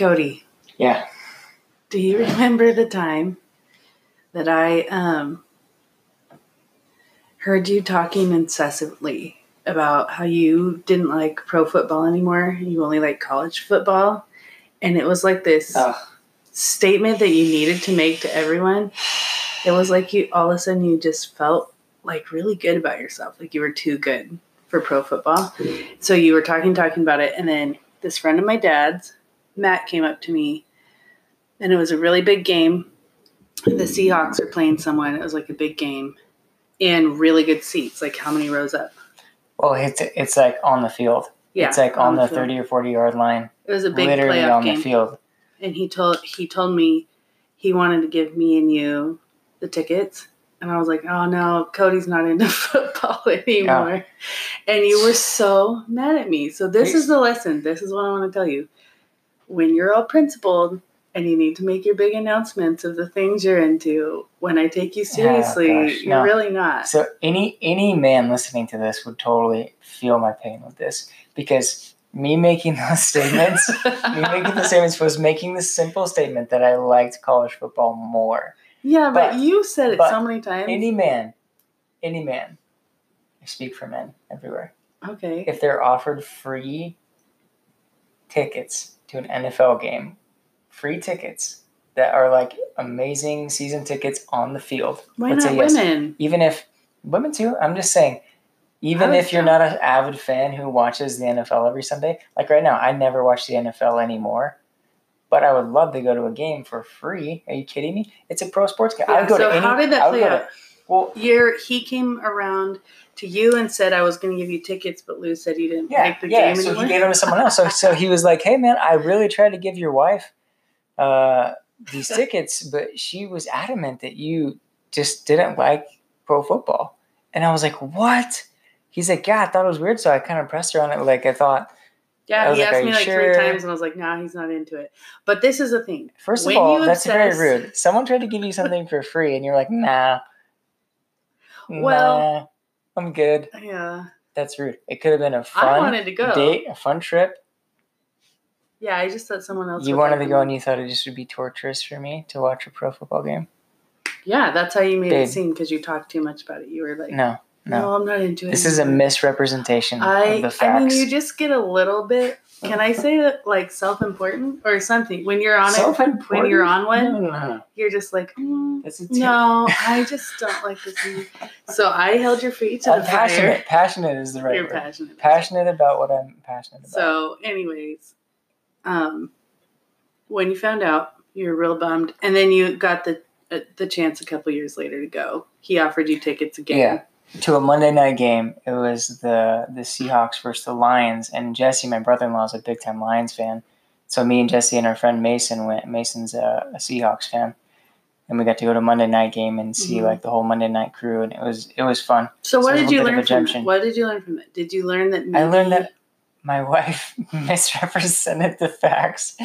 Cody, Yeah. do you remember the time that I um heard you talking incessantly about how you didn't like pro football anymore? You only like college football, and it was like this statement that you needed to make to everyone. It was like you all of a sudden you just felt like really good about yourself, like you were too good for pro football. So you were talking, talking about it, and then this friend of my dad's, Matt, came up to me, and it was a really big game. The hmm. Seahawks are playing someone. It was like a big game, and really good seats. Like how many rows up? well, it's it's like on the field. Yeah, it's like on, the field. thirty or forty yard line, It was a big literally playoff on game. the field. and he told he told me he wanted to give me and you the tickets and i was like oh no cody's not into football anymore and you were so mad at me so this is the lesson this is what i want to tell you when you're all principled and you need to make your big announcements of the things you're into when i take you seriously gosh, you're no. really not So any any man listening to this would totally feel my pain with this because me making those statements, me making the statements was making the simple statement that I liked college football more. yeah but, but- you said it so many times Any man, any man, I speak for men everywhere. okay If they're offered free tickets to an NFL game, free tickets that are like amazing season tickets on the field, why let's not say yes. women? Even if women too i'm just saying even if you're not an avid fan who watches the nfl every sunday like right now i never watch the nfl anymore but i would love to go to a game for free. Are you kidding me? It's a pro sports game. I'd go so to any how did that play to- out well You're, he came around to you and said I was going to give you tickets, but Lou said he didn't yeah make the yeah game so anymore. he gave them to someone else so, so he was like hey man i really tried to give your wife uh, these tickets but she was adamant that you just didn't like pro football and i was like what He's like, yeah, I thought it was weird, so I kind of pressed her on it. Like I thought, yeah, he like, asked me like sure?" three times, and I was like, "Nah, he's not into it." But this is the thing. first of When all, that's obsess- very rude. Someone tried to give you something for free, and you're like, nah, Well- nah, I'm good. Yeah, That's rude. It could have been a I fun wanted to go. date, a fun trip. Yeah, I just thought someone else. You wanted to go, him. and you thought it just would be torturous for me to watch a pro football game. Yeah, that's how you made Babe. it seem because you talked too much about it. You were like, No, "No, no. I'm not into it." This is a misrepresentation I, of the I facts. mean, you just get a little bit. Can I say that, like self-important or something? When you're on it, when you're on one, No, no, no. you're just like, "Mm, no, I just don't like this. movie." So I held your feet to I'm the passionate. fire. Passionate is the right You're word. passionate. Passionate about what I'm passionate about. So, anyways, um, when you found out, you were real bummed, and then you got the uh, the chance a couple years later to go. He offered you tickets again. Yeah. To a Monday night game. It was the the Seahawks versus the Lions, and Jesse, my brother in law, is a big time Lions fan. So me and Jesse and our friend Mason went. Mason's a, a Seahawks fan, and we got to go to Monday night game and see Mhm. like the whole Monday night crew, and it was it was fun. So, what So a did you learn from junction. What did you learn from it? Did you learn that? I learned that my wife misrepresented the facts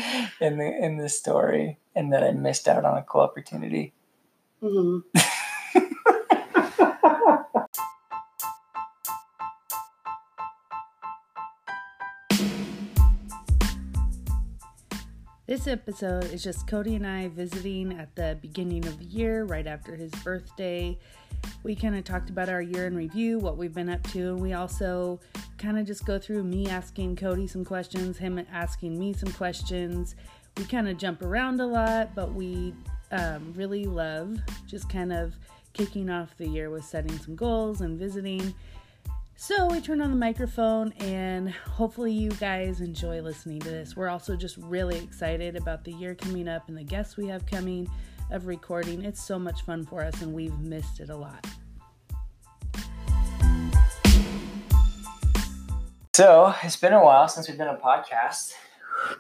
in the in the story, and that I missed out on a cool opportunity. Mhm. This episode is just Cody and I visiting at the beginning of the year, right after his birthday. We kind of talked about our year in review, what we've been up to, and we also kind of just go through me asking Cody some questions, him asking me some questions. We kind of jump around a lot, but we um, really love just kind of kicking off the year with setting some goals and visiting. So we turned on the microphone and hopefully you guys enjoy listening to this. We're also just really excited about the year coming up and the guests we have coming of recording. It's so much fun for us and we've missed it a lot. So it's been a while since we've done a podcast.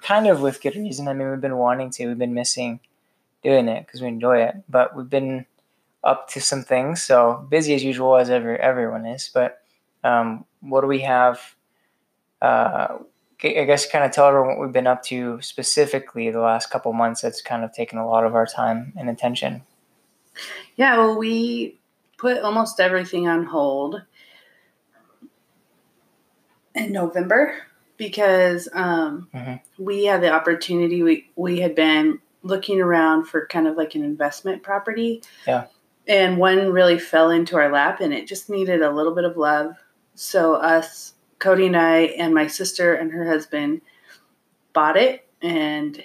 Kind of with good reason. I mean, we've been wanting to. We've been missing doing it because we enjoy it. But we've been up to some things. So busy as usual, as every everyone is. But um, what do we have? Uh, I guess kind of tell everyone what we've been up to specifically the last couple months. That's kind of taken a lot of our time and attention. Yeah, well, we put almost everything on hold in November. because um, Mhm. we had the opportunity. We we had been looking around for kind of like an investment property. Yeah. And one really fell into our lap, and it just needed a little bit of love. So us, Cody and I, and my sister and her husband bought it, and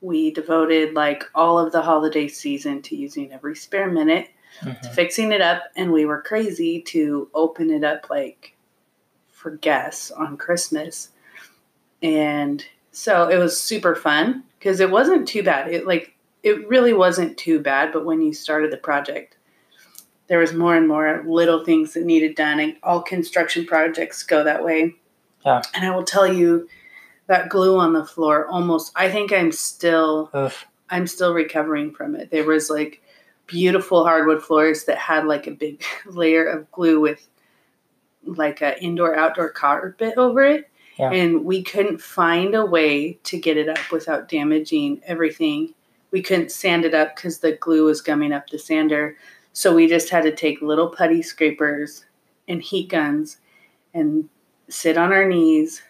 we devoted like all of the holiday season to using every spare minute Mhm. fixing it up and we were crazy to open it up like for guests on christmas and so it was super fun because it wasn't too bad it like it really wasn't too bad but when you started the project there was more and more little things that needed done and all construction projects go that way Yeah. and i will tell you that glue on the floor almost i think i'm still. I'm still recovering from it. There was like beautiful hardwood floors that had like a big layer of glue with like a indoor outdoor carpet over it. Yeah. And we couldn't find a way to get it up without damaging everything. We couldn't sand it up because the glue was gumming up the sander. So we just had to take little putty scrapers and heat guns and sit on our knees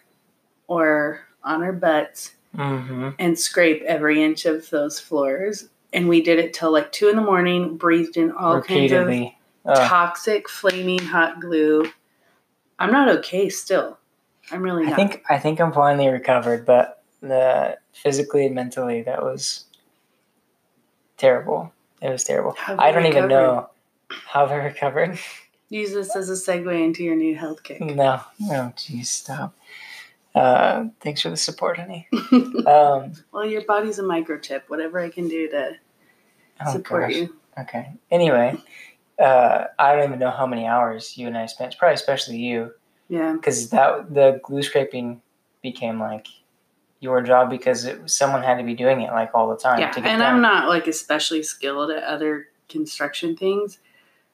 or on our butts hmm and scrape every inch of those floors. And we did it till like two in the morning, breathed in all kinds of toxic, flaming hot glue. I'm not okay still. I'm really I not. think I think I'm finally recovered, but the physically and mentally that was terrible. It was terrible. How I don't even know how I recovered. Use this as a segue into your new health kick. no, no, jeez, stop. Uh, thanks for the support, honey. Um, well, your body's a microchip. Whatever I can do to oh support gosh. you. Okay. Anyway, uh, I don't even know how many hours you and I spent. Probably especially you, Yeah. because that the glue scraping became like your job because it, someone had to be doing it like all the time. Yeah. to get And done. I'm not like especially skilled at other construction things.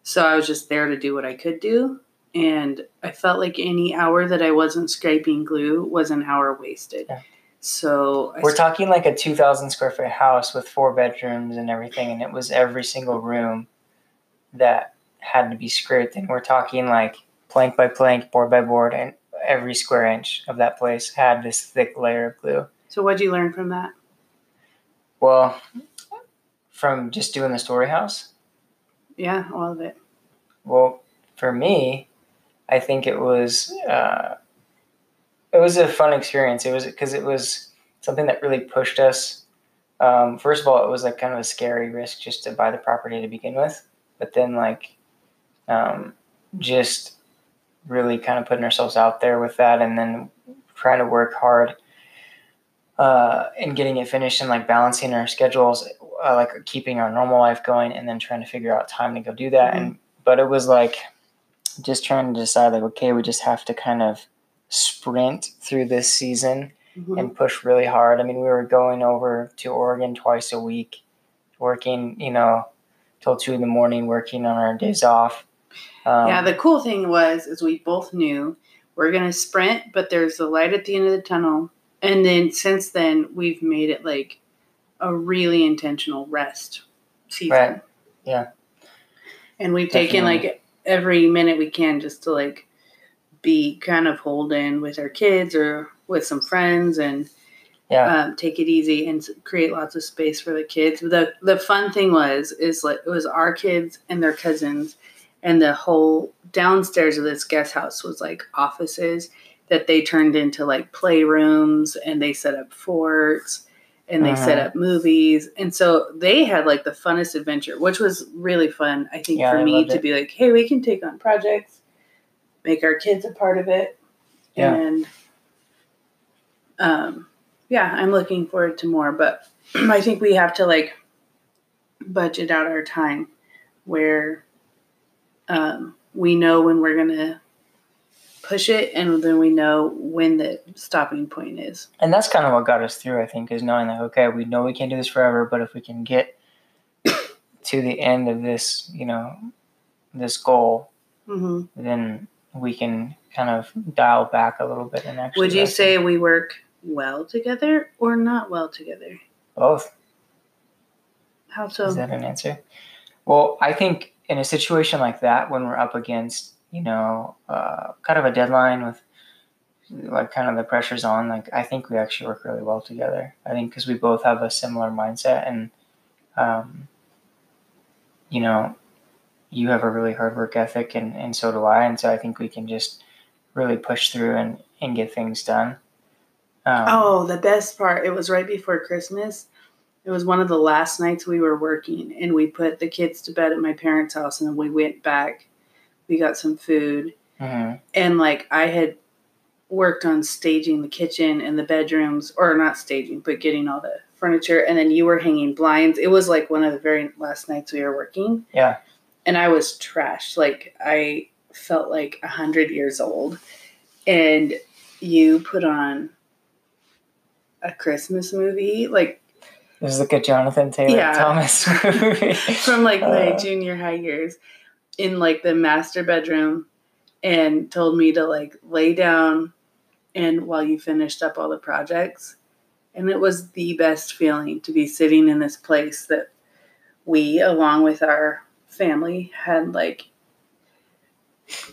So I was just there to do what I could do. And I felt like any hour that I wasn't scraping glue was an hour wasted. Yeah. So I We're talking like a 2,000 square foot house with four bedrooms and everything, and it was every single room that had to be scraped. And we're talking like plank by plank, board by board, and every square inch of that place had this thick layer of glue. So what'd you learn from that? Well, from just doing the story house, Yeah, all of it. well, for me, I think it was uh, it was a fun experience. It was because it was something that really pushed us. Um, first of all, it was like kind of a scary risk just to buy the property to begin with, but then like um, just really kind of putting ourselves out there with that, and then trying to work hard uh, and getting it finished, and like balancing our schedules, uh, like keeping our normal life going, and then trying to figure out time to go do that. And but it was like just trying to decide like okay we just have to kind of sprint through this season Mhm. and push really hard i mean we were going over to oregon twice a week working you know till two in the morning working on our days off um, yeah, the cool thing was is we both knew we're gonna sprint, but there's a light at the end of the tunnel. And then since then we've made it like a really intentional rest season. Right. Yeah. And we've taken like every minute we can just to like be kind of hold in with our kids or with some friends and yeah um, take it easy and create lots of space for the kids. The the fun thing was is like it was our kids and their cousins, and the whole downstairs of this guest house was like offices that they turned into like playrooms, and they set up forts, and they set Mhm. up movies, and so they had like the funnest adventure, which was really fun. I think Yeah, for I me to it. be like, hey, we can take on projects, make our kids a part of it, Yeah. and um, yeah, I'm looking forward to more, but I think we have to like budget out our time where um, we know when we're gonna push it, and then we know when the stopping point is. and that's kind of what got us through i think is knowing that okay we know we can't do this forever but if we can get to the end of this you know this goal hmm then we can kind of dial back a little bit and actually Would you say we work well together or not well together? both How so? is that an answer well i think in a situation like that when we're up against you know uh, kind of a deadline with like kind of the pressure's on, like I think we actually work really well together. I think because we both have a similar mindset, and um, you know, you have a really hard work ethic, and and so do I, and so I think we can just really push through and and get things done. Um, oh, the best part! It was right before Christmas. It was one of the last nights we were working, and we put the kids to bed at my parents' house, and then we went back. We got some food, mm-hmm. and like I had worked on staging the kitchen and the bedrooms, or not staging, but getting all the furniture. And then you were hanging blinds. It was like one of the very last nights we were working. Yeah. And I was trashed. Like I felt like a hundred years old. And you put on a Christmas movie, like it was like a Jonathan Taylor yeah. Thomas movie from like my uh, junior high years in like the master bedroom and told me to like lay down and while you finished up all the projects. And it was the best feeling to be sitting in this place that we, along with our family, had like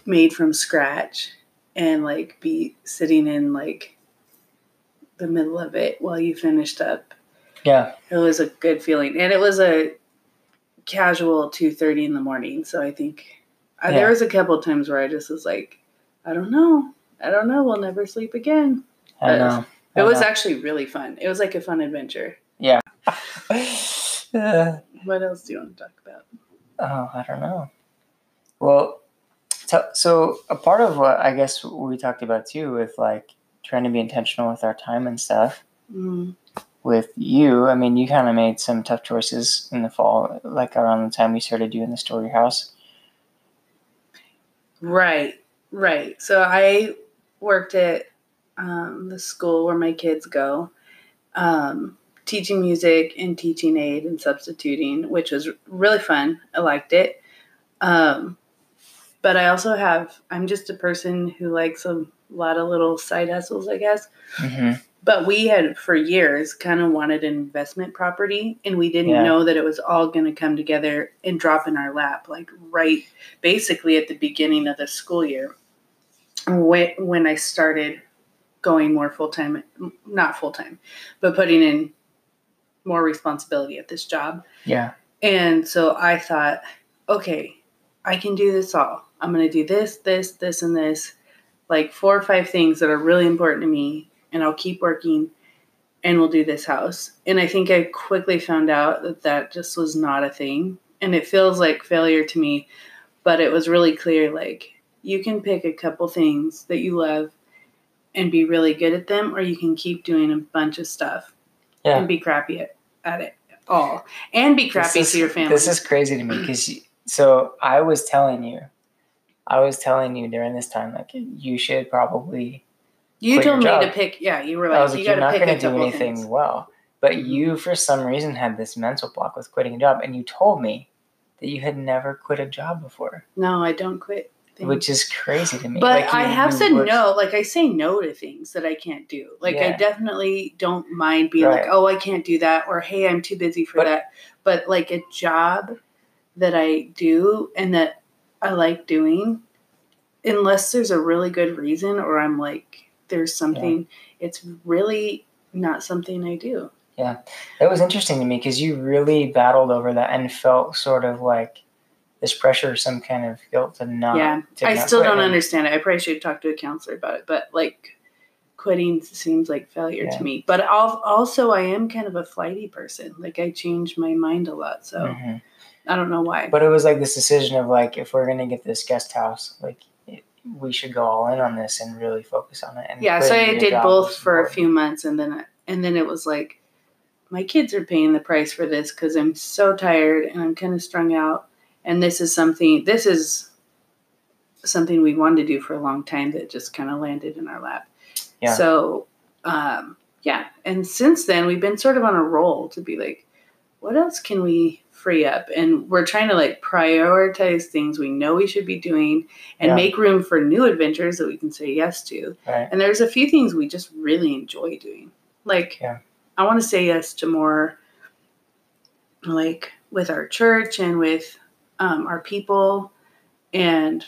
made from scratch and like be sitting in like the middle of it while you finished up. Yeah. It was a good feeling. And it was a casual 2.30 in the morning. So I think yeah. there was a couple times where I just was like, I don't know. I don't know. We'll never sleep again. I know. I it was know. actually really fun. It was like a fun adventure. Yeah. what else do you want to talk about? Oh, I don't know. Well, so a part of what I guess we talked about too, with like trying to be intentional with our time and stuff. Mm. With you, I mean, you kind of made some tough choices in the fall, like around the time we started doing the story house. Right, right. So I worked at um, the school where my kids go, um, teaching music and teaching aid and substituting, which was really fun. I liked it. Um, but I also have, I'm just a person who likes a lot of little side hustles, I guess. Mm-hmm. But we had for years kind of wanted an investment property, and we didn't yeah. know that it was all going to come together and drop in our lap, like right basically at the beginning of the school year when I started going more full time, not full time, but putting in more responsibility at this job. Yeah. And so I thought, okay, I can do this all. I'm going to do this, this, this, and this, like four or five things that are really important to me, and I'll keep working and we'll do this house. And I think I quickly found out that that just was not a thing. And it feels like failure to me, but it was really clear like, you can pick a couple things that you love and be really good at them, or you can keep doing a bunch of stuff yeah. and be crappy at, at it all and be crappy is, to your family. This is crazy to me because so I was telling you, I was telling you during this time, like you should probably. You told me to pick. Yeah, you were like, I was like, you are not going to do anything things. well. But mm-hmm. you, for some reason, had this mental block with quitting a job, and you told me that you had never quit a job before. No, I don't quit which is crazy to me. But like I have said no. Like I say no to things that I can't do. Like yeah. I definitely don't mind being right. like, oh, I can't do that, or hey, I'm too busy for but, that. But like a job that I do and that I like doing, unless there's a really good reason, or I'm like, there's something. Yeah. It's really not something I do. Yeah, it was interesting to me because you really battled over that and felt sort of like this pressure, some kind of guilt to not. Yeah, to I not still don't understand it. I probably should talk to a counselor about it, but like quitting seems like failure yeah. to me. But I'll, also, I am kind of a flighty person. Like I change my mind a lot, so mm-hmm. I don't know why. But it was like this decision of like, if we're gonna get this guest house, like we should go all in on this and really focus on it. And yeah, so I did both for a few months, and then and then it was like. My kids are paying the price for this because I'm so tired and I'm kind of strung out and this is something this is something we wanted to do for a long time that just kind of landed in our lap yeah. so um, yeah and since then we've been sort of on a roll to be like what else can we free up and we're trying to like prioritize things we know we should be doing and yeah. make room for new adventures that we can say yes to right. and there's a few things we just really enjoy doing like yeah. i want to say yes to more like with our church and with um, our people, and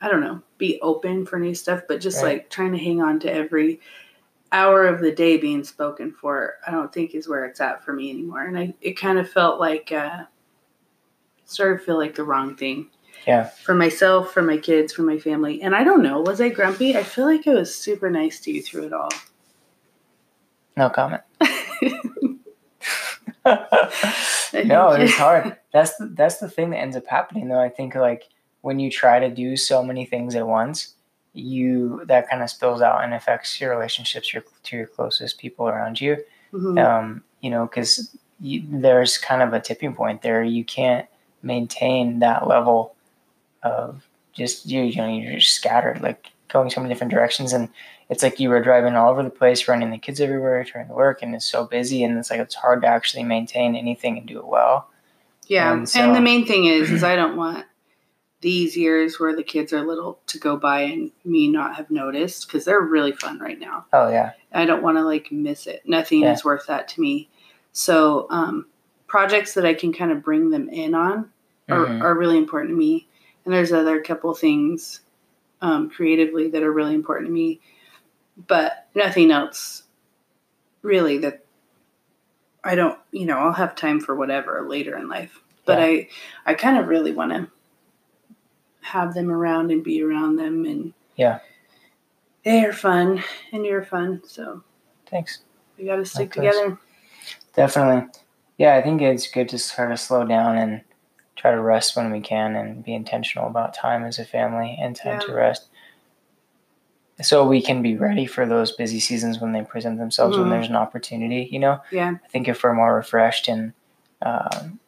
I don't know, be open for new stuff, but just Right. like trying to hang on to every hour of the day being spoken for, I don't think is where it's at for me anymore. And I, it kind of felt like, uh, started to feel like the wrong thing. Yeah. For myself, for my kids, for my family. And I don't know, was I grumpy? I feel like I was super nice to you through it all. No comment. No, it's hard. That's the that's the thing that ends up happening though. I think like when you try to do so many things at once, you that kind of spills out and affects your relationships your, to your closest people around you. Mhm. Um, you know, because there's kind of a tipping point there. You can't maintain that level of just you. You know, you're just scattered, like going so many different directions, and it's like you were driving all over the place, running the kids everywhere, trying to work, and it's so busy, and it's like it's hard to actually maintain anything and do it well. Yeah, And and, the main thing is, is I don't want these years where the kids are little to go by and me not have noticed because they're really fun right now. Oh yeah, I don't want to like miss it. Nothing Yeah. is worth that to me. So um, projects that I can kind of bring them in on are, Mhm. are really important to me. And there's other couple things um, creatively that are really important to me, but nothing else really that I don't, you know, I'll have time for whatever later in life. But Yeah. I, I kind of really want to have them around and be around them and Yeah. they are fun and you're fun. So thanks. we got to stick Likewise. together. Definitely. Yeah, I think it's good to sort of slow down and try to rest when we can and be intentional about time as a family and time to rest. So we can be ready for those busy seasons when they present themselves, Mhm. when there's an opportunity, you know? Yeah. I think if we're more refreshed and um,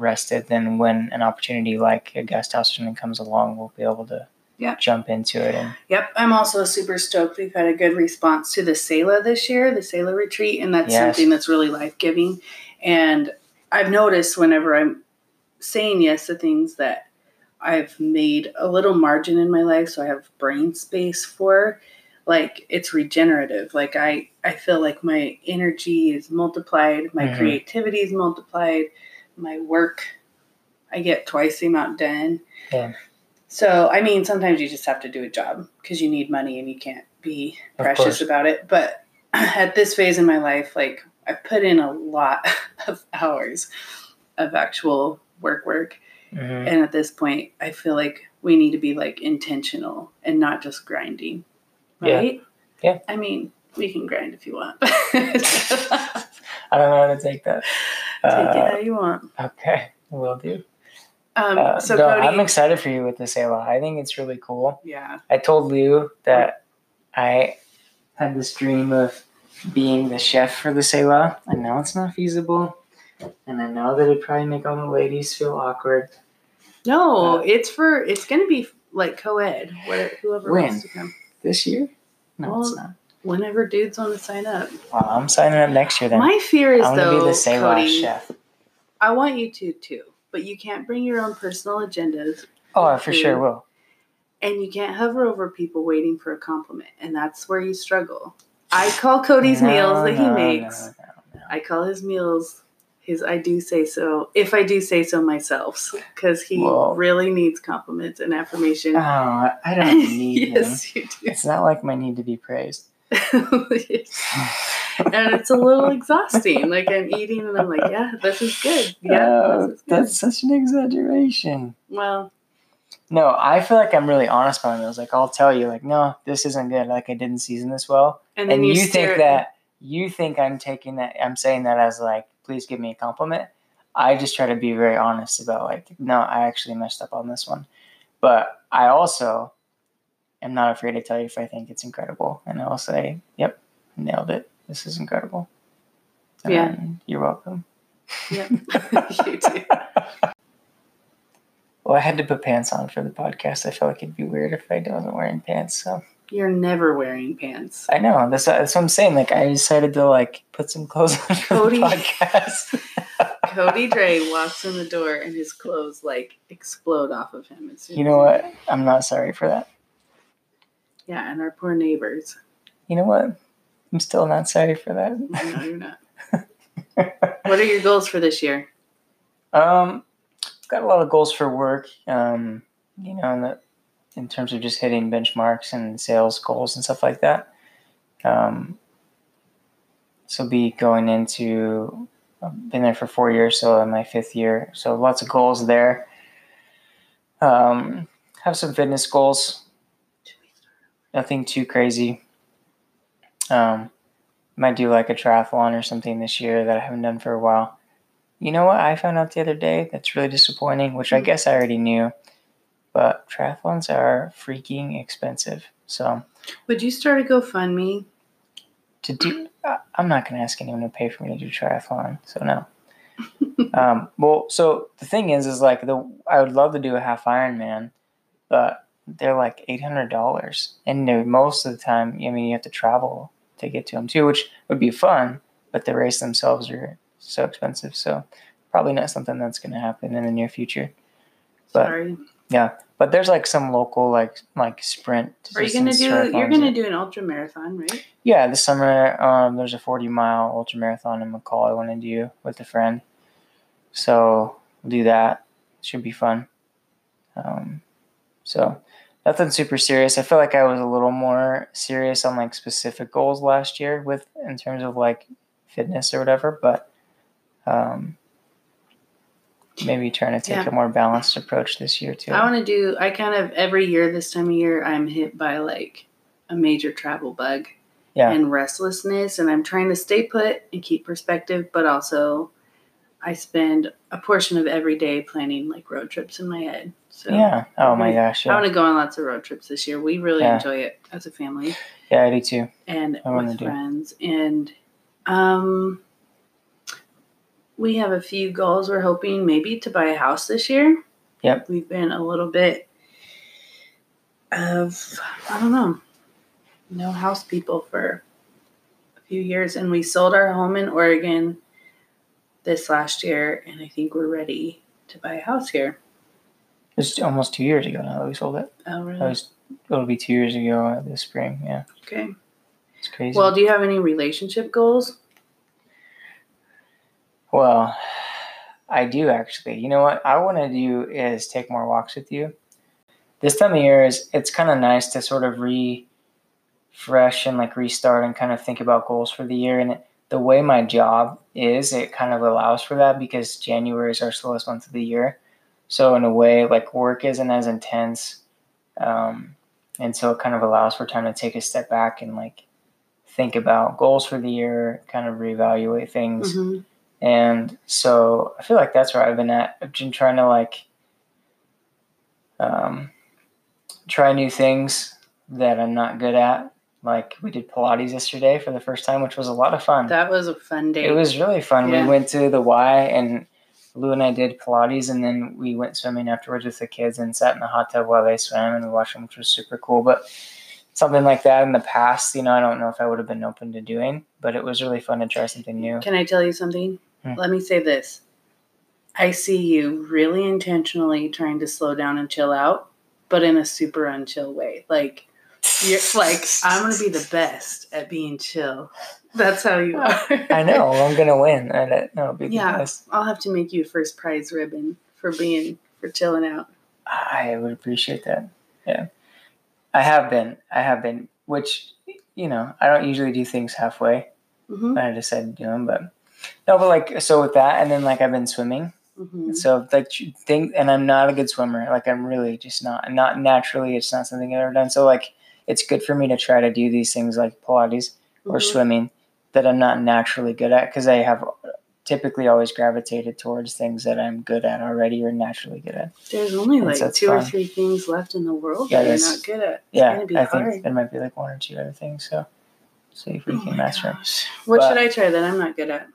rested, then when an opportunity like a guest house or something comes along, we'll be able to Yeah. jump into it. And Yep, I'm also super stoked. We've had a good response to the Selah this year, the Selah retreat, and that's Yes. something that's really life giving. And I've noticed whenever I'm saying yes to things that I've made a little margin in my life, so I have brain space for, like it's regenerative. Like I, I feel like my energy is multiplied, my Mhm. creativity is multiplied, my work, I get twice the amount done. Yeah. So, I mean, sometimes you just have to do a job because you need money and you can't be precious about it. But at this phase in my life, like I put in a lot of hours of actual work, work. Mhm. And at this point, I feel like we need to be like intentional and not just grinding. Right? Yeah. I mean, we can grind if you want. I don't know how to take that. It Uh, how you want. okay, will do. Um, Uh, so, no, Cody. I'm excited for you with this Selah. I think it's really cool. yeah. I told Lou that I had this dream of being the chef for the Selah. I know it's not feasible, and I know that it'd probably make all the ladies feel awkward. No, Uh, it's for, it's going to be like co ed. Whoever When? wants to come. This year? No, it's not. Whenever dudes want to sign up. Well, I'm signing up next year then. My fear is I'm though, be the Cody, chef. I want you to too, but you can't bring your own personal agendas, Oh, I for sure food. will. and you can't hover over people waiting for a compliment, and that's where you struggle. I call Cody's No, meals that he makes. no, no, no. I call his meals his I do say so if I do say so myself because he really needs compliments and affirmation. Oh, I I don't need him. yes, you do. It's not like my need to be praised. and it's a little exhausting. Like I'm eating and I'm like, yeah, this is good. Yeah, Oh, is good. that's such an exaggeration. well, No, I feel like I'm really honest about my meals. Like I'll tell you, like, no, this isn't good. Like I didn't season this well, and then and you, you, think at- that you think I'm taking that. I'm saying that as like, please give me a compliment. I just try to be very honest about like, no, I actually messed up on this one, but I also am not afraid to tell you if I think it's incredible, and I'll say, yep, nailed it. This is incredible. Yeah. You're welcome. Yep. you do. Well, I had to put pants on for the podcast. I felt like it'd be weird if I wasn't wearing pants. So You're never wearing pants. I know that's that's what I'm saying. Like I decided to like put some clothes on for Cody. the podcast. Cody Drey walks in the door and his clothes like explode off of him. You know what? I'm not sorry for that. Yeah, and our poor neighbors. You know what? I'm still not sorry for that. No, you're not. What are your goals for this year? um, I've got a lot of goals for work. Um, you know, and that in terms of just hitting benchmarks and sales goals and stuff like that. Um, so be going into I've been there for four years, so in my fifth year. So lots of goals there. Um, have some fitness goals. Nothing too crazy. Um, might do like a triathlon or something this year that I haven't done for a while. You know what I found out the other day that's really disappointing, which I guess I already knew, but triathlons are freaking expensive. So Would you start a GoFundMe? to do, I'm not going to ask anyone to pay for me to do triathlon. So no. um, well, so the thing is, is like the I would love to do a half Ironman, but they're like eight hundred dollars, and most of the time, I mean, you have to travel to get to them too, which would be fun. But the race themselves are so expensive, so probably not something that's going to happen in the near future. But Sorry. Yeah, but there's like some local like like sprint. Are you gonna do? You're gonna do an ultra marathon, right? yeah, this summer um, there's a 40 mile ultra marathon in McCall I want to do with a friend. So we'll do that. Should be fun. Um, so nothing super serious. I feel like I was a little more serious on like specific goals last year with in terms of like fitness or whatever, but um, maybe trying to take Yeah. a more balanced approach this year too. I want to do. I kind of every year this time of year I'm hit by like a major travel bug Yeah. and restlessness, and I'm trying to stay put and keep perspective, but also I spend a portion of every day planning like road trips in my head. So yeah. Oh my I gosh. I Yeah. want to go on lots of road trips this year. We really Yeah. enjoy it as a family Yeah, I do too. and I with do. friends. And um, we have a few goals. We're hoping maybe to buy a house this year. Yep. We've been a little bit of I don't know, no house people for a few years, and we sold our home in Oregon this last year, and I think we're ready to buy a house here. It's almost two years ago now that we sold it. Oh, really? was it'll be two years ago uh, this spring. Yeah, Okay. it's crazy. Well, do you have any relationship goals? Well, I do actually. You know what I want to do is take more walks with you. This time of year is it's kind of nice to sort of refresh and like restart and kind of think about goals for the year. And the way my job is, it kind of allows for that because January is our slowest month of the year. So in a way, like work isn't as intense, um, and so it kind of allows for time to take a step back and like think about goals for the year, kind of reevaluate things. hmm And so I feel like that's where I've been at. I've been trying to like um, try new things that I'm not good at. Like we did Pilates yesterday for the first time, which was a lot of fun. That was a fun day. It was really fun. Yeah. We went to the Y and Lou and I did Pilates, and then we went swimming afterwards with the kids and sat in the hot tub while they swam and we watched them, which was super cool. But something like that in the past, you know, I don't know if I would have been open to doing, but it was really fun to try something new. Can I tell you something? Hmm. Let me say this. I see you really intentionally trying to slow down and chill out, but in a super unchill way. Like you're like, I'm gonna be the best at being chill. That's how you are. I know I'm gonna win, and it, that'll be the Yeah. best. I'll have to make you a first prize ribbon for being for chilling out. I would appreciate that. Yeah, I have been. I have been. Which you know, I don't usually do things halfway. hmm I decided to do them, but no. But like, so with that, and then like I've been swimming. hmm So like you think, and I'm not a good swimmer. Like I'm really just not. Not naturally, it's not something I've ever done. So like, it's good for me to try to do these things like Pilates or Mhm. swimming that I'm not naturally good at because I have typically always gravitated towards things that I'm good at already or naturally good at. There's only And like so two or three things left in the world Yeah, that you're not good at. It's Yeah, I hard. think there might be like one or two other things. So see if we Oh can master 'em. gosh. What But- should I try that I'm not good at?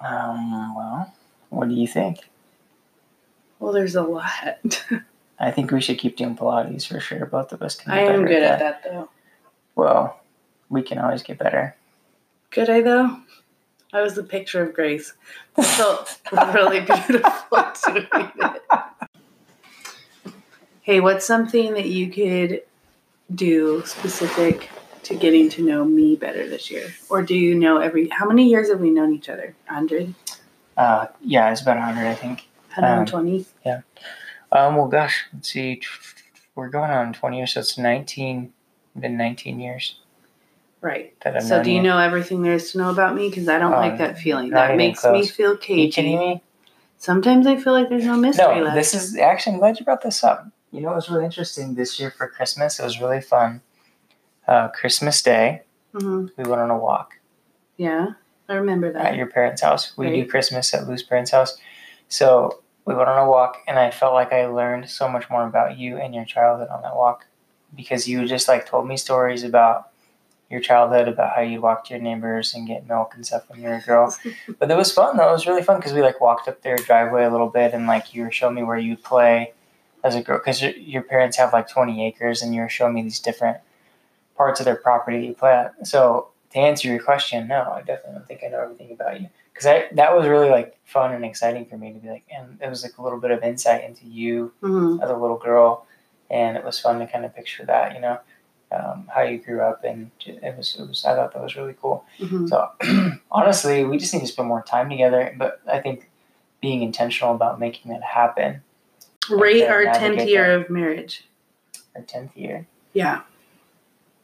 Um, well, what do you think? Well, there's a lot. I think we should keep doing Pilates for sure. Both of us can. I am good at that though. Well, we can always get better. Could I though? I was the picture of grace. It felt really beautiful doing it. Hey, what's something that you could do specific to getting to know me better this year? Or do you know every how many years have we known each other? 100? Uh, yeah, it's about hundred, I think. 120? Um, well, gosh, let's see. we're going on 20 years, so it's 19, been 19 years Right. So do you know everything there is to know about me? Because I don't Um, like that feeling. That makes me close. feel Are you kidding cagey. me? Sometimes I feel like there's no mystery No, left. this is actually. I'm glad you brought this up. You know, it was really interesting this year for Christmas. It was really fun. Uh, Christmas Day, mm-hmm. we went on a walk Yeah, I remember that. at your parents' house. We do Christmas at Lou's parents' house. So we went on a walk, and I felt like I learned so much more about you and your childhood on that walk because you just like told me stories about your childhood, about how you walked to your neighbors and get milk and stuff when you were a girl. But it was fun though. It was really fun because we like walked up their driveway a little bit and like you were showing me where you'd play as a girl because your, your parents have like 20 acres and you were showing me these different parts of their property you play at. So to answer your question, no, I definitely don't think I know everything about you because I that was really like fun and exciting for me to be like, and it was like a little bit of insight into you hmm as a little girl, and it was fun to kind of picture that, you know. Um, how you grew up and it was, it was I thought that was really cool. hmm So honestly, we just need to spend more time together. But I think being intentional about making that happen. Rate our tenth year of marriage. Our tenth year, Yeah.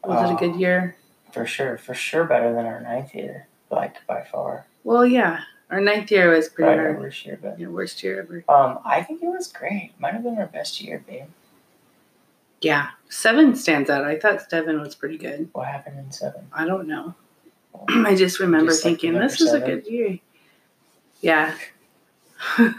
Was it a good year? for sure, for sure, better than our ninth year, like by far. Well, yeah. Our ninth year was pretty Probably our hard. worst year, but Yeah, worst year ever. um, I think it was great. Might have been our best year, babe. Yeah. Seven stands out. I thought seven was pretty good. What happened in seven? I don't know. I just remember Just like thinking number this was a seven? good year. Yeah.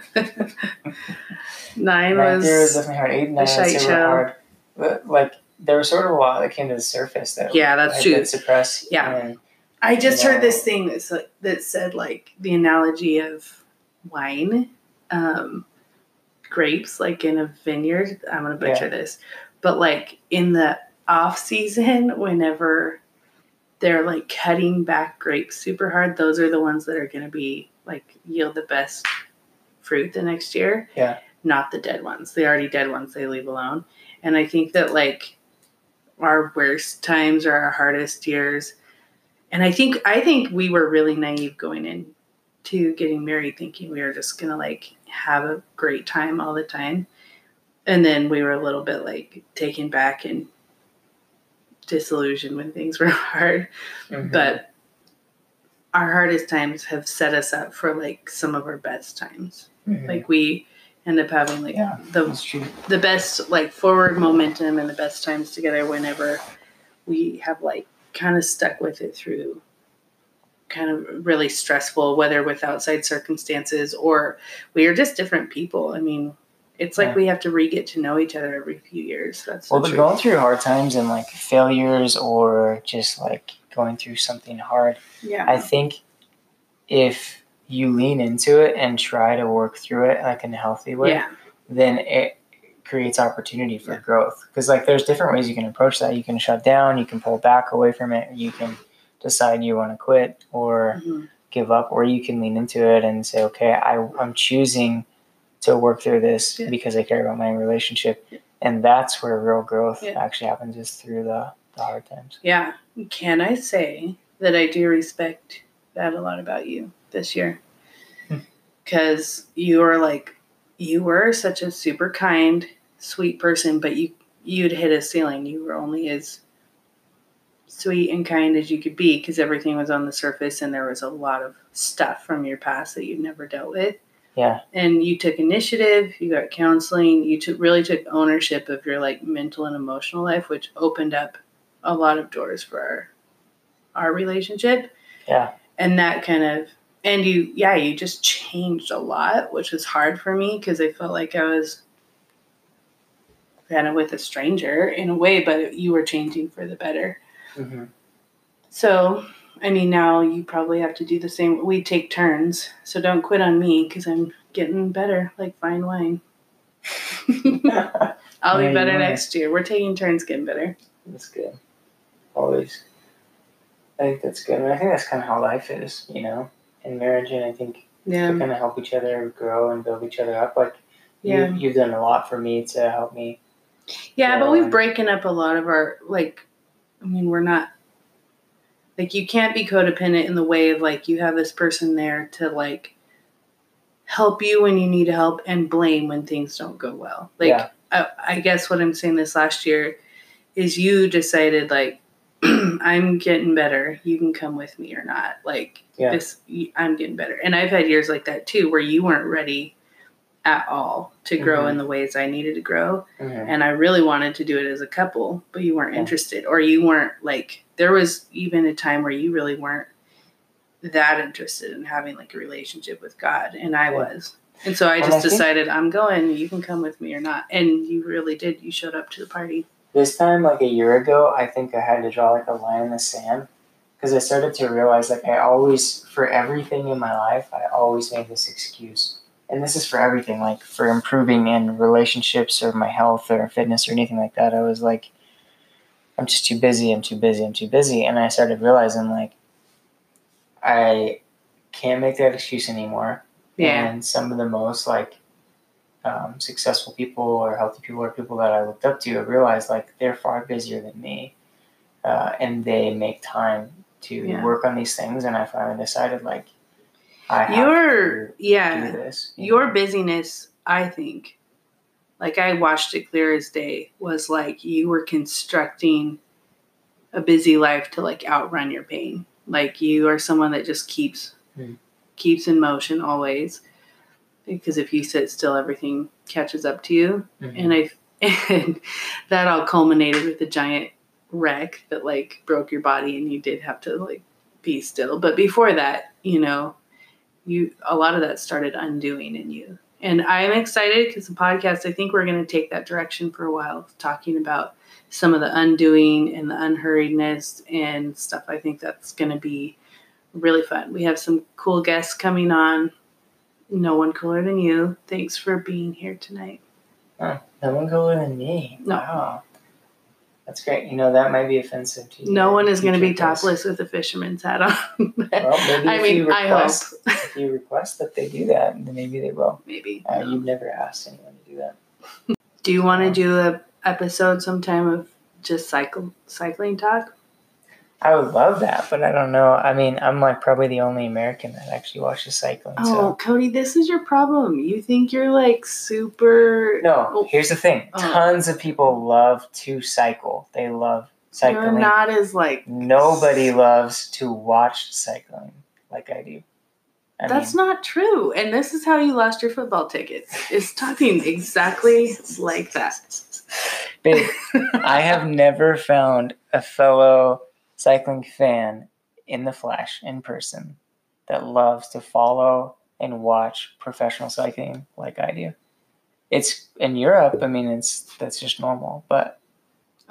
Nine Ninth was year was definitely hard. Eight and nine, I'd shite say were show. hard. But like there was sort of a lot that came to the surface that Yeah, that's true. did suppress. Yeah. and I just Yeah. heard this thing that's like, that said like the analogy of wine, um, grapes, like in a vineyard. I'm gonna butcher this, but like in the off season, whenever they're like cutting back grapes super hard, those are the ones that are gonna be like yield the best fruit the next year. Yeah. Not the dead ones. The already dead ones they leave alone. And I think that like our worst times are our hardest years and I think I think we were really naive going into getting married, thinking we were just gonna like have a great time all the time, and then we were a little bit like taken back and disillusioned when things were hard. Mhm. But our hardest times have set us up for like some of our best times. Mhm. Like we end up having like Yeah. the the best like forward momentum and the best times together whenever we have like kind of stuck with it through kind of really stressful whether with outside circumstances or we are just different people i mean it's like Yeah. we have to re-get to know each other every few years that's Well, the but truth. going through hard times and like failures or just like going through something hard, yeah I think if you lean into it and try to work through it like in a healthy way, yeah then it creates opportunity for Yeah. growth. Because like there's different ways you can approach that. You can shut down, you can pull back away from it, you can decide you want to quit or Mhm. give up, or you can lean into it and say, okay, I, I'm choosing to work through this Yeah. because I care about my relationship. And that's where real growth Yeah. actually happens is through the, the hard times. yeah can i say that i do respect that a lot about you this year Hmm. because you are like you were such a super kind sweet person but you you'd hit a ceiling you were only as sweet and kind as you could be because everything was on the surface and there was a lot of stuff from your past that you'd never dealt with Yeah. and you took initiative you got counseling you took really took ownership of your like mental and emotional life which opened up a lot of doors for our our relationship Yeah. and that kind of and you yeah you just changed a lot which was hard for me because i felt like i was kind of with a stranger in a way but you were changing for the better Mm-hmm. so i mean now you probably have to do the same we take turns so don't quit on me because i'm getting better like fine wine i'll be better next year we're taking turns getting better That's good. Always. I think that's good. I think that's kind of how life is, you know, in marriage. And I think yeah we kind of help each other grow and build each other up. Like, yeah you, you've done a lot for me to help me. Yeah, but we've broken up a lot of our like. I mean, we're not like you can't be codependent in the way of like you have this person there to like help you when you need help and blame when things don't go well. Like Yeah. I, I guess what I'm saying this last year is you decided like I'm getting better. You can come with me or not. Like Yeah. this, I'm getting better. And I've had years like that too, where you weren't ready at all to grow Mhm. in the ways I needed to grow. Mhm. And I really wanted to do it as a couple, but you weren't Yeah. interested, or you weren't like. There was even a time where you really weren't that interested in having like a relationship with God, and I Yeah. was. And so I just I think- decided I'm going. You can come with me or not. And you really did. You showed up to the party. This time, like a year ago, I think I had to draw like a line in the sand because I started to realize like I always, for everything in my life, I always made this excuse. And this is for everything, like for improving in relationships or my health or fitness or anything like that. I was like, I'm just too busy, I'm too busy, I'm too busy. And I started realizing like, I can't make that excuse anymore. Yeah. And some of the most like um, successful people or healthy people or people that I looked up to, I realized like they're far busier than me, uh, and they make time to Yeah. work on these things. And I finally decided like I have Your to yeah. do this. you your know? busyness, I think, like I watched it clear as day, was like you were constructing a busy life to like outrun your pain. Like you are someone that just keeps Hmm. keeps in motion always. Because if you sit still, everything catches up to you. Mhm. And I and that all culminated with a giant wreck that like broke your body and you did have to like be still. But before that, you know, you a lot of that started undoing in you. And I'm excited because the podcast, I think we're going to take that direction for a while, talking about some of the undoing and the unhurriedness and stuff. I think that's going to be really fun. We have some cool guests coming on. No one cooler than you. Thanks for being here tonight. no one cooler than me. No. Wow. That's great. You know that might be offensive to you. No one is going to be topless with a fisherman's hat on. Well, maybe I if mean, you I request, hope. if you request that they do that, then maybe they will. Maybe. Uh, You've never asked anyone to do that. Do you want to do a episode sometime of just cycle cycling talk? I would love that, but I don't know. I mean, I'm like probably the only American that actually watches cycling. Oh, So Cody, this is your problem. You think you're like super. no, Oh, here's the thing: Oh. tons of people love to cycle. They love You're cycling. not as like. Nobody loves to watch cycling like I do. I That's mean, not true. And this is how you lost your football tickets. It's talking exactly like that. babe. I have never found a fellow cycling fan in the flesh, in person, that loves to follow and watch professional cycling like I do. It's in Europe. I mean, it's that's just normal. But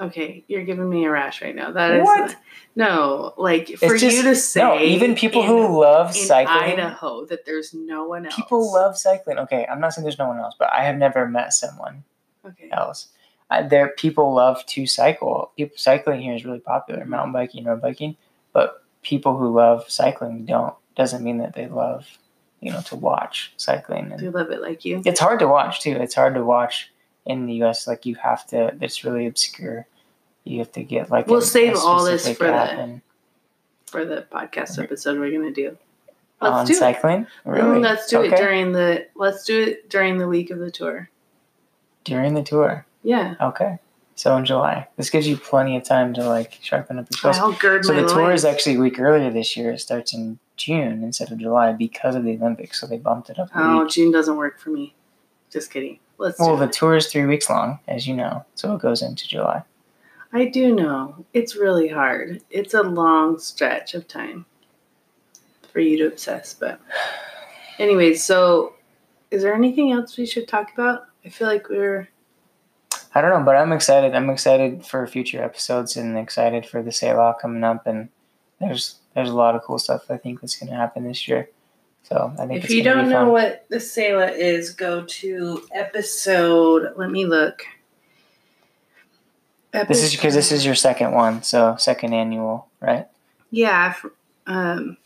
Okay, you're giving me a rash right now. That is What? no, like for just- you to say no, even people in- who love in cycling, Idaho that there's no one else. people love cycling. Okay, I'm not saying there's no one else, but I have never met someone Okay. else. I, there, people love to cycle. People cycling here is really popular, mountain biking, road biking. But people who love cycling don't. Doesn't mean that they love, you know, to watch cycling. And you love it like you? it's hard to watch too. It's hard to watch in the U.S. Like you have to. It's really obscure. You have to get like. We'll a- save a all this for the- and- For the podcast episode we're gonna do. Let's on do it. cycling. Mm, Really? let's do it during the let's do it during the week of the tour. during the tour. Yeah. Okay. So in July, this gives you plenty of time to like sharpen up your skills. I'll gird So the tour is actually a week earlier this year. It starts in June instead of July because of the Olympics. So they bumped it up a Oh. June doesn't work for me. Just kidding. Let's Well, the tour is three weeks long, as you know. So it goes into July. I do know. It's really hard. It's a long stretch of time for you to obsess, but anyways, so is there anything else we should talk about? I feel like we're I don't know, but I'm excited. I'm excited for future episodes and excited for the Selah coming up. And there's there's a lot of cool stuff I think that's going to happen this year. So I think If you don't know what the Selah is, go to episode. Let me look. this is because this is your second one, so second annual, right? yeah. Um,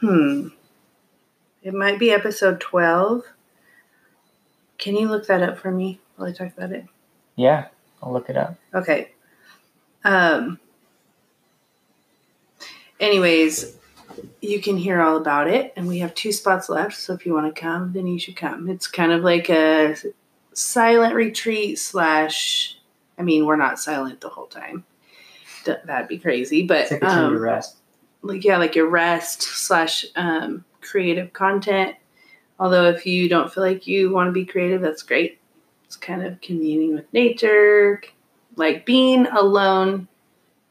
hmm. It might be episode twelve. Can you look that up for me while I talk about it? Yeah, I'll look it up. Okay. Um. Anyways, you can hear all about it, and we have two spots left. So if you want to come, then you should come. It's kind of like a silent retreat slash. I mean, we're not silent the whole time. That'd be crazy, but Take a time to um, rest. like yeah, like your rest slash um, creative content. Although if you don't feel like you want to be creative, that's great. It's kind of communing with nature, like being alone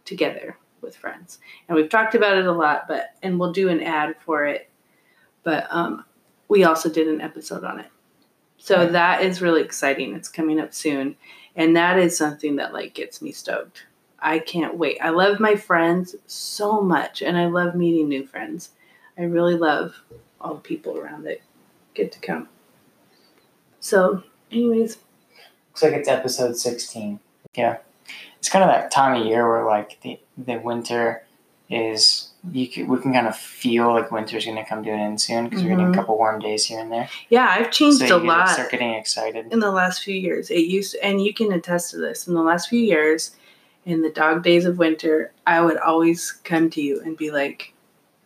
together with friends. And we've talked about it a lot, but and we'll do an ad for it. But um, we also did an episode on it. So that is really exciting. It's coming up soon. And that is something that like gets me stoked. I can't wait. I love my friends so much and I love meeting new friends. I really love all the people around that get to come. So, anyways, Looks like it's episode 16. Yeah. It's kind of that time of year where like the, the winter is you can, we can kind of feel like winter's going to come to an end soon because we're getting a mm-hmm. couple warm days here and there. yeah, I've changed so a lot. start getting excited. in the last few years. It used, and you can attest to this. In the last few years, in the dog days of winter, I would always come to you and be like,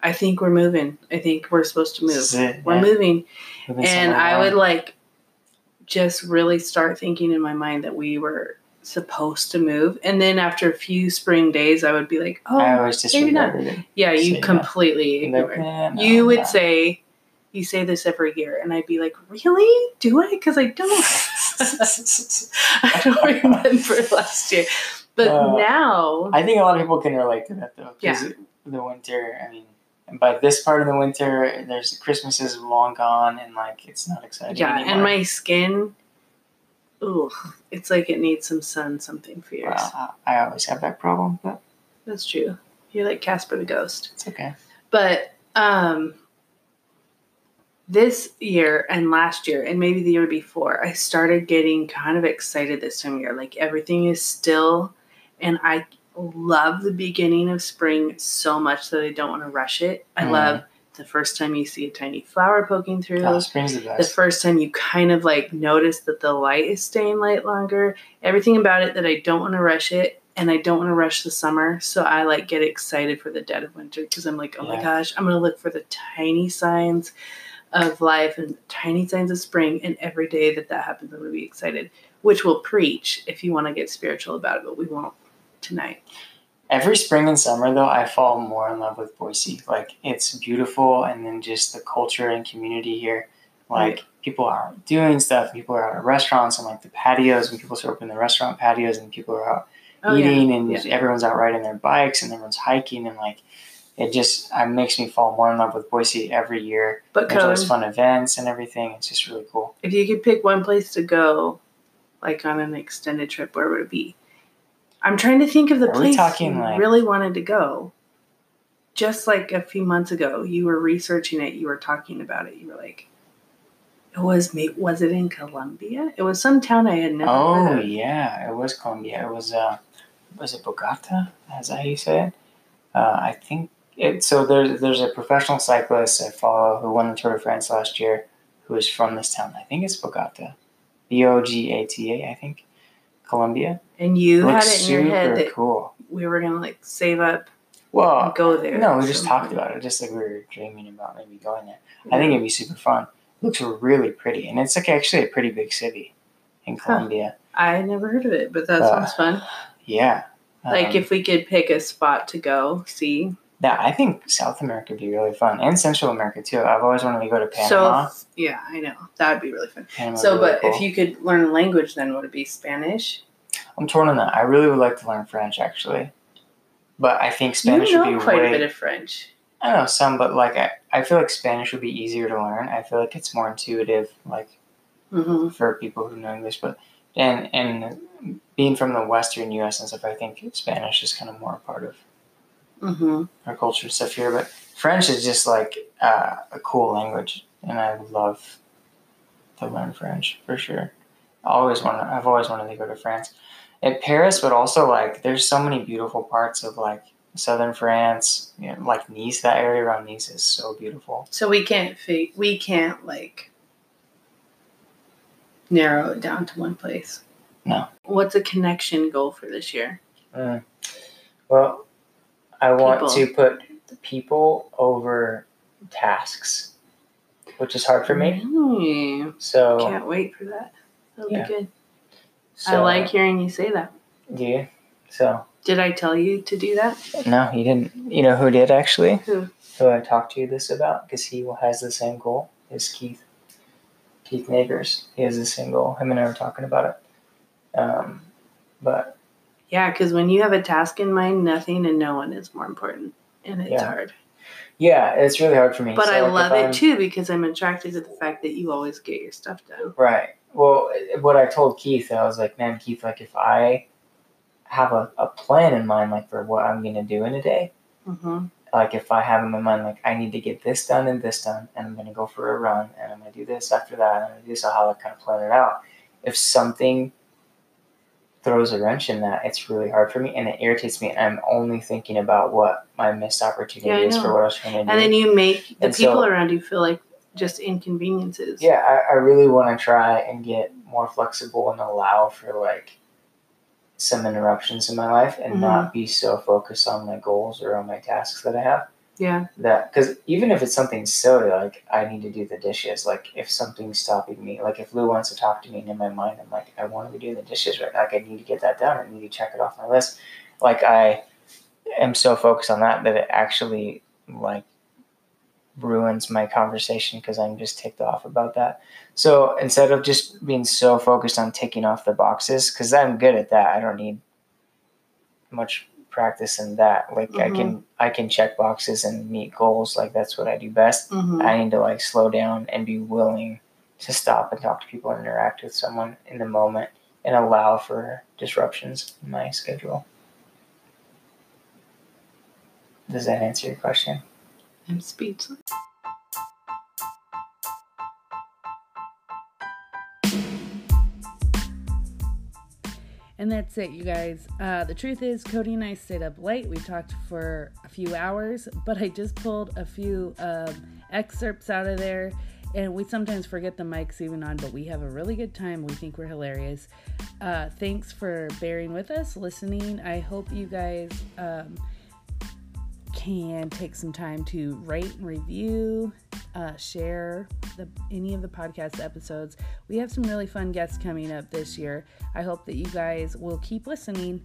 "I think we're moving. I think we're supposed to move. It, We're yeah. moving." We've And I would like just really start thinking in my mind that we were supposed to move. And then after a few spring days, I would be like, "Oh, I always maybe not." yeah." You completely "Eh, no, you would no." say. You say this every year, and I'd be like, "Really? Do I? Because I don't." I don't remember last year. But Uh, now, I think a lot of people can relate to that though. 'cause The winter, I mean, by this part of the winter, there's Christmas is long gone and like it's not exciting. yeah, anymore. and my skin, ooh, it's like it needs some sun, something fierce. Well, I, I always have that problem, but That's true. You're like Casper the Ghost. it's okay. But um, this year and last year, and maybe the year before, I started getting kind of excited this time of year. Like everything is still, and I love the beginning of spring so much that I don't want to rush it. I Mhm. love the first time you see a tiny flower poking through. Oh, spring's the the first time you kind of like notice that the light is staying light longer. Everything about it that I don't want to rush it and I don't want to rush the summer. So I like get excited for the dead of winter because I'm like, oh my gosh, I'm going to look for the tiny signs of life and tiny signs of spring. And every day that that happens, I'm going to be excited, which we'll preach if you want to get spiritual about it, but we won't tonight. Every spring and summer, though, I fall more in love with Boise. Like it's beautiful, and then just the culture and community here. Like people are doing stuff. People are out at restaurants and like the patios, and people open the restaurant patios, and people are out Oh, yeah. eating, and Yeah. everyone's out riding their bikes, and everyone's hiking, and like it just it makes me fall more in love with Boise every year. But There's always Cohen, fun events and everything. It's just really cool. if you could pick one place to go, like on an extended trip, where would it be? I'm trying to think of the Are place talking, you like- really wanted to go. Just like a few months ago, you were researching it. You were talking about it. You were like, "It was me. Was it in Colombia? It was some town I had never Oh heard of." yeah, it was Colombia. It was uh, was it Bogota? Is that how you say it? Uh, I think it. So there's there's a professional cyclist I follow who won the Tour de France last year, who is from this town. I think it's Bogota, B O G A T A. I think, Colombia. And you had it in your head that cool. we were gonna like save up Well, and go there. no, we just So- talked about it, just like we were dreaming about maybe going there. I think it'd be super fun. looks really pretty, and it's like actually a pretty big city in Huh. Colombia. I had never heard of it, but that Uh, sounds fun. Yeah. Like Um, if we could pick a spot to go see. Yeah, I think South America would be really fun, and Central America too. I've always wanted to go to Panama. So yeah, I know that'd be really fun. Panama's So, really but cool. if you could learn a language, then would it be Spanish? I'm torn on that. I really would like to learn French actually, but I think Spanish you know would be quite way. a bit of French. I don't know some, but like I, I feel like Spanish would be easier to learn. I feel like it's more intuitive, like hmm for people who know English. But and and being from the Western U.S. and stuff, I think Spanish is kind of more a part of hmm our culture and stuff here. But French is just like uh, a cool language, and I love to learn French for sure. I always want. I've always wanted to go to France, at Paris, but also like there's so many beautiful parts of like southern France, you know, like Nice. That area around Nice is so beautiful. So we can't we can't like narrow it down to one place. No. What's a connection goal for this year? Well, I want People. to put the people over tasks, which is hard for me. Really? So Can't wait for that. That'll Yeah. be good. I like hearing you say that. Do you? So Did I tell you to do that? no, you didn't. You know who did actually? Who? Who I talked to you this about? Because he has the same goal. Is Keith. Keith Nagers. He has the same goal. Him and I were talking about it. Um, but Yeah, because when you have a task in mind, nothing and no one is more important, and it's Yeah. hard. yeah, it's really hard for me. But So, I like, love I'm- it too because I'm attracted to the fact that you always get your stuff done. Right. Well, what I told Keith, I was like, man, Keith, like if I have a, a plan in mind, like for what I'm gonna do in a day, hmm like if I have in my mind, like I need to get this done and this done, and I'm gonna go for a run, and I'm gonna do this after that, and I'm gonna do this, how I kind of plan it out. If something throws a wrench in that, it's really hard for me, and it irritates me, I'm only thinking about what my missed opportunity Yeah, is for what I was trying to do. And then you make the And so- people around you feel like just inconveniences. yeah, I, I really want to try and get more flexible and allow for like some interruptions in my life and Mhm. not be so focused on my goals or on my tasks that I have. Yeah. That because even if it's something silly, like I need to do the dishes, like if something's stopping me, like if Lou wants to talk to me and in my mind, I'm like, I want to be doing the dishes right now. Like I need to get that done. I need to check it off my list. Like I am so focused on that that it actually like ruins my conversation because I'm just ticked off about that. So instead of just being so focused on ticking off the boxes, because I'm good at that, I don't need much practice in that. Like I can I can check boxes and meet goals. Like that's what I do best. hmm I need to like slow down and be willing to stop and talk to people and interact with someone in the moment and allow for disruptions in my schedule. Does that answer your question? I'm speechless. And that's it, you guys. Uh, the truth is, Cody and I stayed up late. We talked for a few hours, but I just pulled a few um, excerpts out of there. And we sometimes forget the mic's even on, but we have a really good time. We think we're hilarious. Uh, thanks for bearing with us, listening. I hope you guys um, can take some time to rate and review, uh, share the, any of the podcast episodes. We have some really fun guests coming up this year. I hope that you guys will keep listening.